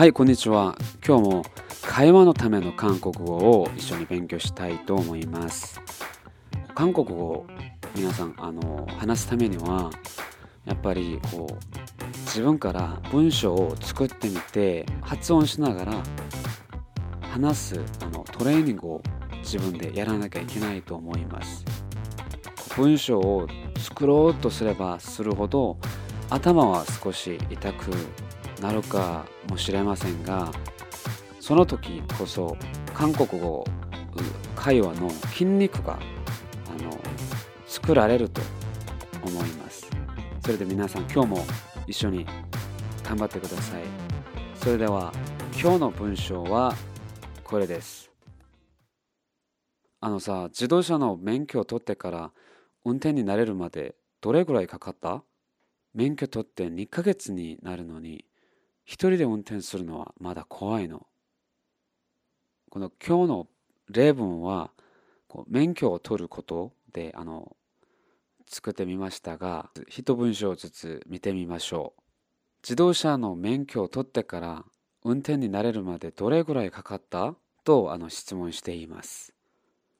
はいこんにちは。今日も会話のための韓国語を一緒に勉強したいと思います。韓国語皆さんあの話すためにはやっぱりこう自分から文章を作ってみて発音しながら話すあのトレーニングを自分でやらなきゃいけないと思います。文章を作ろうとすればするほど頭は少し痛くなるかもしれませんがその時こそ韓国語会話の筋肉があの作られると思います。それで皆さん今日も一緒に頑張ってください。それでは今日の文章はこれです。あのさ自動車の免許を取ってから運転になれるまでどれぐらいかかった？免許取って2ヶ月になるのに一人で運転するのはまだ怖いの。この今日の例文はこう免許を取ることであの作ってみましたが一文章ずつ見てみましょう。自動車の免許を取ってから運転になれるまでどれぐらいかかった？とあの質問しています。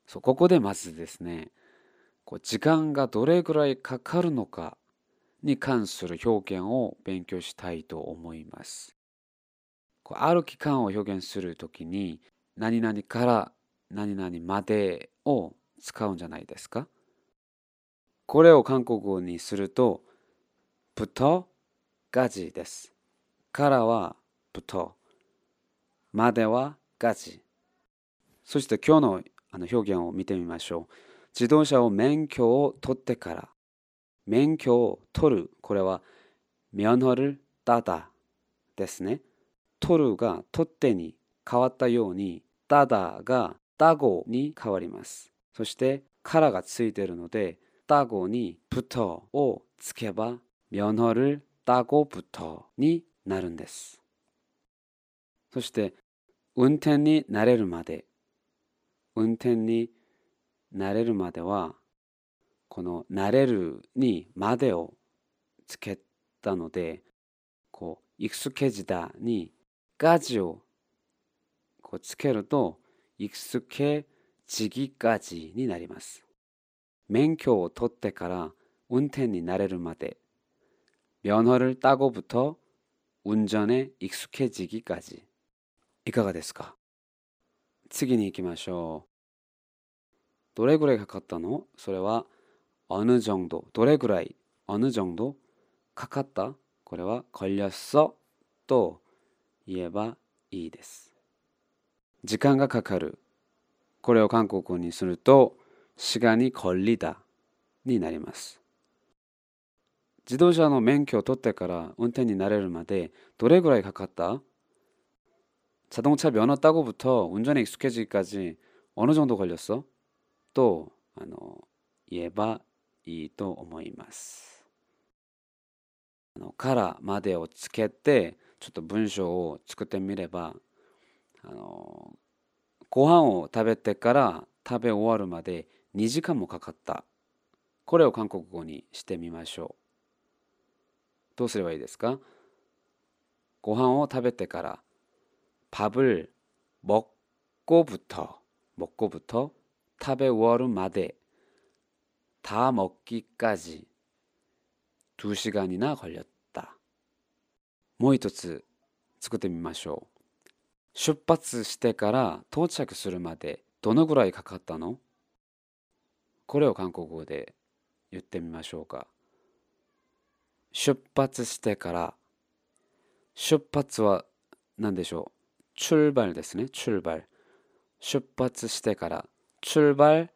そうここでまずですねこう時間がどれぐらいかかるのかに関する表現を勉強したいと思います。ある期間を表現するときに何々から何々までを使うんじゃないですかこれを韓国語にすると、プトガジです。からはプト、まではガジ。そして今日のあの表現を見てみましょう。自動車を免許を取ってから免許を取るこれは면허를따다ですね。取るが取ってに変わったように따다が따고に変わります。そしてからがついているので따고に부터をつけば면허를따고부터になるんです。そして運転になれるまで運転になれるまでは この「なれる」に「まで」をつけたのでこう익숙해지다に「까지」をこうつけると익숙해지기까지になります。免許を取ってから運転になれるまで면허를따고부터운전에익숙해지기까지いかがですか次に行きましょう。どれぐらいかかったのそれは 어느정도どれぐらい어느정도かかったこれは걸렸어と言えばいいです。時間がかかる。これを韓国語にすると시간이걸리다になります。自動車の免許を取ってから運転になれるまでどれぐらいかかった자동차면허따고부터운전에익숙해지기까지어느정도걸렸어とあの言えば いいと思います。あのからまでをつけてちょっと文章を作ってみればあのご飯を食べてから食べ終わるまで2時間もかかった。これを韓国語にしてみましょう。どうすればいいですかご飯を食べてから밥을먹고부터먹고부터食べ終わるまで 다먹기까지2시간이나걸렸다もう一つ作ってみましょう。出発してから到着するまでどのぐらいかかったのこれを韓国語で言ってみましょうか。出発してから出発は何でしょう출발ですね。출발出発してから출발하다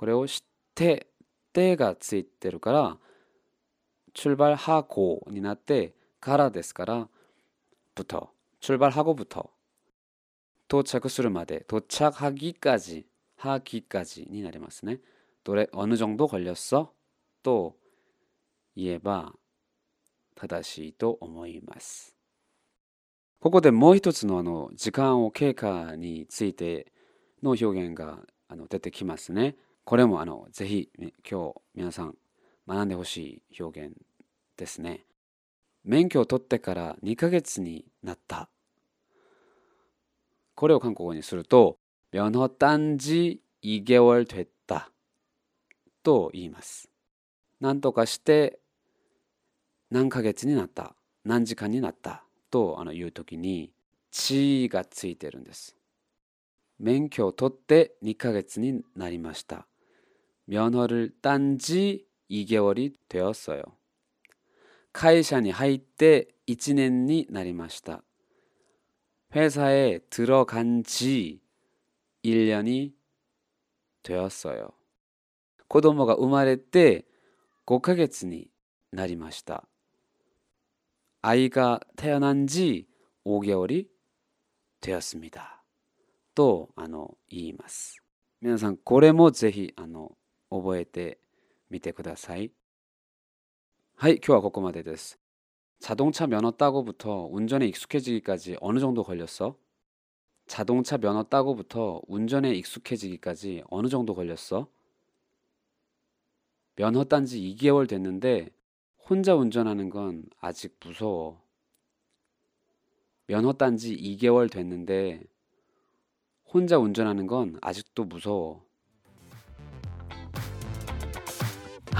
これをしててがついてるから출발하고になってからですから부터출발하고부터到着するまで도착하기까지하기까지になりますね。どれ어느정도걸렸어と言えば正しいと思います。ここでもう一つのあの時間を経過についての表現があの出てきますね。 これもあのぜひ今日皆さん学んでほしい表現ですね。 免許を取ってから2ヶ月になった。これを韓国語にすると、면허딴지2개월됐다と言います。なんとかして何ヶ月になった、何時間になったとあの言うときに、ちがついてるんです。免許を取って2ヶ月になりました。 면허를딴지2개월이되었어요会社に入って1年になりました。회사에들어간지1년이되었어요子供が生まれて5ヶ月になりました。아이가태어난지5개월이되었습니다。とあの言います。皆さんこれもぜひあの 覚えてみてください。はい、今日はここまでです。 자동차 면허 따고부터 운전에 익숙해지기까지 어느 정도 걸렸어? 자동차 면허 따고부터 운전에 익숙해지기까지 어느 정도 걸렸어? 면허 딴 지 2개월 됐는데 혼자 운전하는 건 아직 무서워. 면허 딴 지 2개월 됐는데 혼자 운전하는 건 아직도 무서워.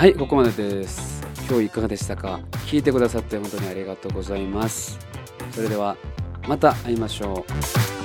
はい、ここまでです。今日いかがでしたか？聞いてくださって本当にありがとうございます。それではまた会いましょう。